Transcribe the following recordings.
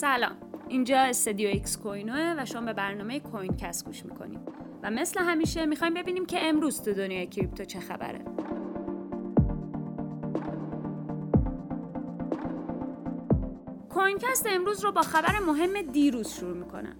سلام. اینجا استدیو ایکس کوینه و شما به برنامه کوین کست گوش می‌کنین و مثل همیشه می‌خوایم ببینیم که امروز تو دنیای crypto چه خبره. کوینکست امروز رو با خبر مهم دیروز شروع می‌کنم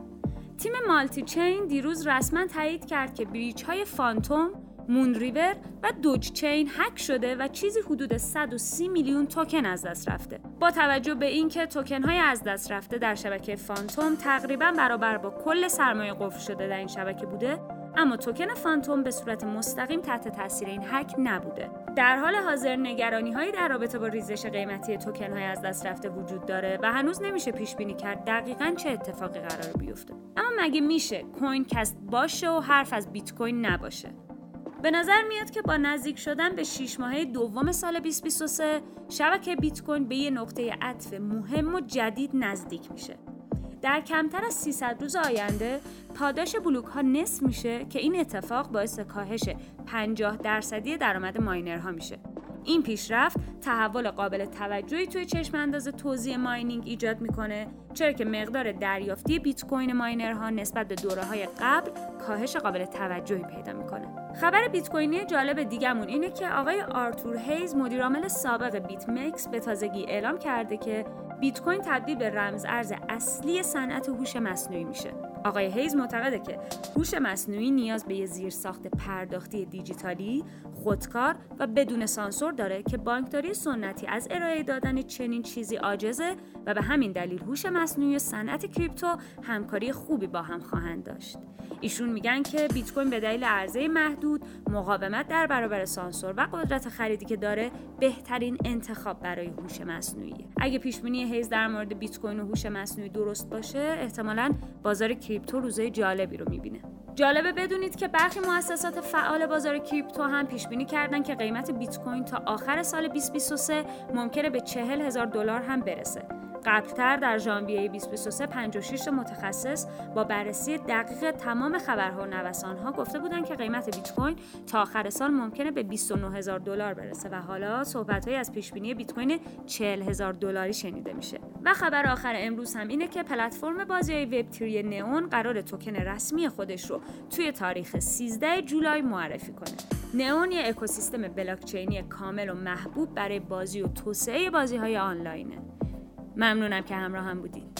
تیم مالتی چین دیروز رسما تایید کرد که bridge های فانتوم مون ریور و دوج چین هک شده و چیزی حدود 130 میلیون توکن از دست رفته. با توجه به اینکه توکن های از دست رفته در شبکه فانتوم تقریبا برابر با کل سرمایه قفل شده در این شبکه بوده، اما توکن فانتوم به صورت مستقیم تحت تاثیر این هک نبوده. در حال حاضر نگرانی هایی در رابطه با ریزش قیمتی توکن های از دست رفته وجود داره و هنوز نمیشه پیش بینی کرد دقیقا چه اتفاقی قراره بیفته. اما مگه میشه کوین کست باشه و حرف از بیت کوین نباشه؟ به نظر میاد که با نزدیک شدن به 6 ماهه دوم سال 2023 شبکه بیت کوین به یه نقطه عطف مهم و جدید نزدیک میشه. در کمتر از 300 روز آینده پاداش بلوک ها نصف میشه که این اتفاق باعث کاهش 50 درصدی درآمد ماینرها میشه. این پیشرفت تحول قابل توجهی توی چشم انداز توزیع ماینینگ ایجاد می‌کنه چرا که مقدار دریافتی بیت کوین ماینرها نسبت به دوره های قبل کاهش قابل توجهی پیدا می‌کنه. خبر بیت کوینی جالب دیگهمون اینه که آقای آرتور هیز مدیرعامل سابق بیت مکس به تازگی اعلام کرده که بیت کوین تبدیل به رمز ارز اصلی صنعت هوش مصنوعی میشه. آقای هیز معتقده که هوش مصنوعی نیاز به یه زیرساخت پرداختی دیجیتالی، خودکار و بدون سانسور داره که بانکداری سنتی از ارائه دادن چنین چیزی عاجزه و به همین دلیل هوش مصنوعی و صنعت کریپتو همکاری خوبی با هم خواهند داشت. ایشون میگن که بیت کوین به دلیل عرضه محدود، مقاومت در برابر سانسور و قدرت خریدی که داره بهترین انتخاب برای هوش مصنوعی. اگه پیش بینی هیز در مورد بیت کوین و هوش مصنوعی درست باشه، احتمالاً بازار کریپتو روزای جالبی رو می‌بینه. جالبه بدونید که برخی مؤسسات فعال بازار کریپتو هم پیش بینی کردن که قیمت بیت کوین تا آخر سال 2023 ممکنه به 40 هزار دلار هم برسه. قبلتر در ژانویه 2023 56 متخصص با بررسی دقیق تمام خبرها و نوسانها گفته بودند که قیمت بیت کوین تا آخر سال ممکنه به 29 هزار دلار برسه و حالا صحبتهایی از پیش بینی بیت کوین 40 هزار دلاری شنیده میشه. و خبر آخر امروز هم اینه که پلتفرم بازی وب 3 نئون قرار توکن رسمی خودش رو توی تاریخ 13 جولای معرفی کنه. نئون یه اکوسیستم بلاکچینی کامل و محبوب برای بازی و توسعه بازی های آنلاینه. ممنونم که همراه هم بودید